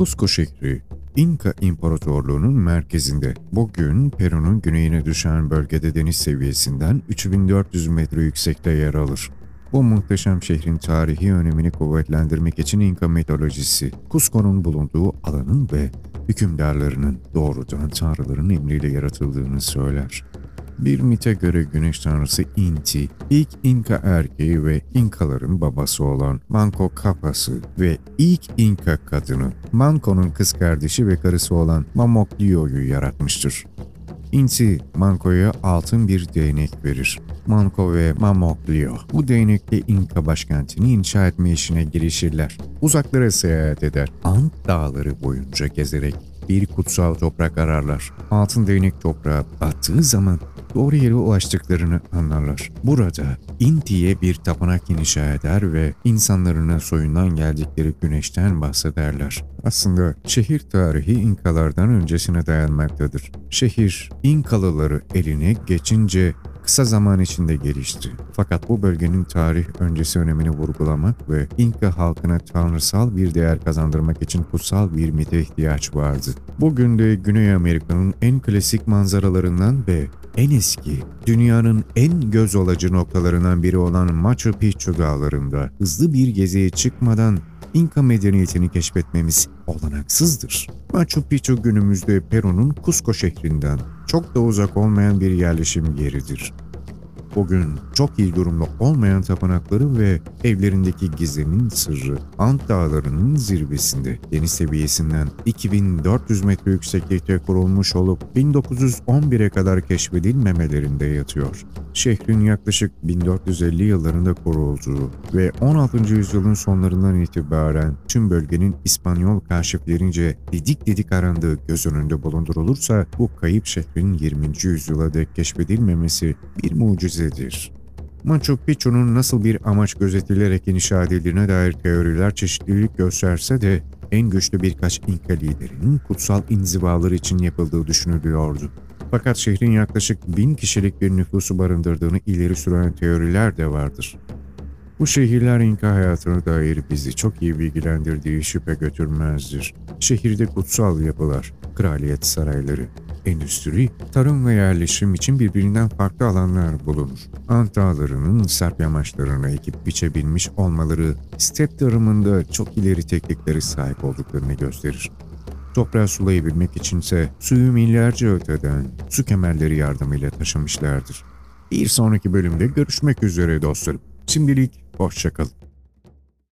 Cusco şehri İnka İmparatorluğu'nun merkezinde. Bugün Peru'nun güneyine düşen bölgede deniz seviyesinden 3400 metre yüksekte yer alır. Bu muhteşem şehrin tarihi önemini kuvvetlendirmek için İnka mitolojisi, Cusco'nun bulunduğu alanın ve hükümdarlarının doğrudan tanrıların emriyle yaratıldığını söyler. Bir mite göre güneş tanrısı Inti, ilk İnka erkeği ve İnkaların babası olan Manco Capas'ı ve ilk İnka kadını Manco'nun kız kardeşi ve karısı olan Mamoclio'yu yaratmıştır. Inti, Manco'ya altın bir değnek verir. Manco ve Mamoclio bu değnekle İnka başkentini inşa etme işine girişirler. Uzaklara seyahat eder. Ant dağları boyunca gezerek bir kutsal toprak ararlar. Altın değnek toprağa battığı zaman doğru yere ulaştıklarını anlarlar. Burada Inti'ye bir tapınak inşa eder ve insanlarına soyundan geldikleri güneşten bahsederler. Aslında şehir tarihi İnkalardan öncesine dayanmaktadır. Şehir İnkalıları eline geçince kısa zaman içinde gelişti. Fakat bu bölgenin tarih öncesi önemini vurgulamak ve İnka halkına tanrısal bir değer kazandırmak için kutsal bir mite ihtiyaç vardı. Bugün de Güney Amerika'nın en klasik manzaralarından ve en eski, dünyanın en göz alıcı noktalarından biri olan Machu Picchu dağlarında hızlı bir geziye çıkmadan İnka medeniyetini keşfetmemiz olanaksızdır. Machu Picchu günümüzde Peru'nun Cusco şehrinden çok da uzak olmayan bir yerleşim yeridir. Bugün çok iyi durumda olmayan tapınakları ve evlerindeki gizemin sırrı Ant Dağları'nın zirvesinde deniz seviyesinden 2400 metre yükseklikte kurulmuş olup 1911'e kadar keşfedilmemelerinde yatıyor. Şehrin yaklaşık 1450 yıllarında kurulduğu ve 16. yüzyılın sonlarından itibaren tüm bölgenin İspanyol kaşiflerince didik didik arandığı göz önünde bulundurulursa bu kayıp şehrin 20. yüzyıla dek keşfedilmemesi bir mucizedir. Machu Picchu'nun nasıl bir amaç gözetilerek inşa edildiğine dair teoriler çeşitlilik gösterse de en güçlü birkaç İnka liderinin kutsal inzivaları için yapıldığı düşünülüyordu. Fakat şehrin yaklaşık bin kişilik bir nüfusu barındırdığını ileri süren teoriler de vardır. Bu şehirler İnka hayatına dair bizi çok iyi bilgilendirdiği şüphe götürmezdir. Şehirde kutsal yapılar, kraliyet sarayları, endüstri, tarım ve yerleşim için birbirinden farklı alanlar bulunur. Ant dağlarının serp yamaçlarına ekip biçebilmiş olmaları, step tarımında çok ileri tekniklere sahip olduklarını gösterir. Toprağı sulayabilmek içinse suyu milyarca öteden su kemerleri yardımıyla taşımışlardır. Bir sonraki bölümde görüşmek üzere dostlarım. Şimdilik hoşçakalın.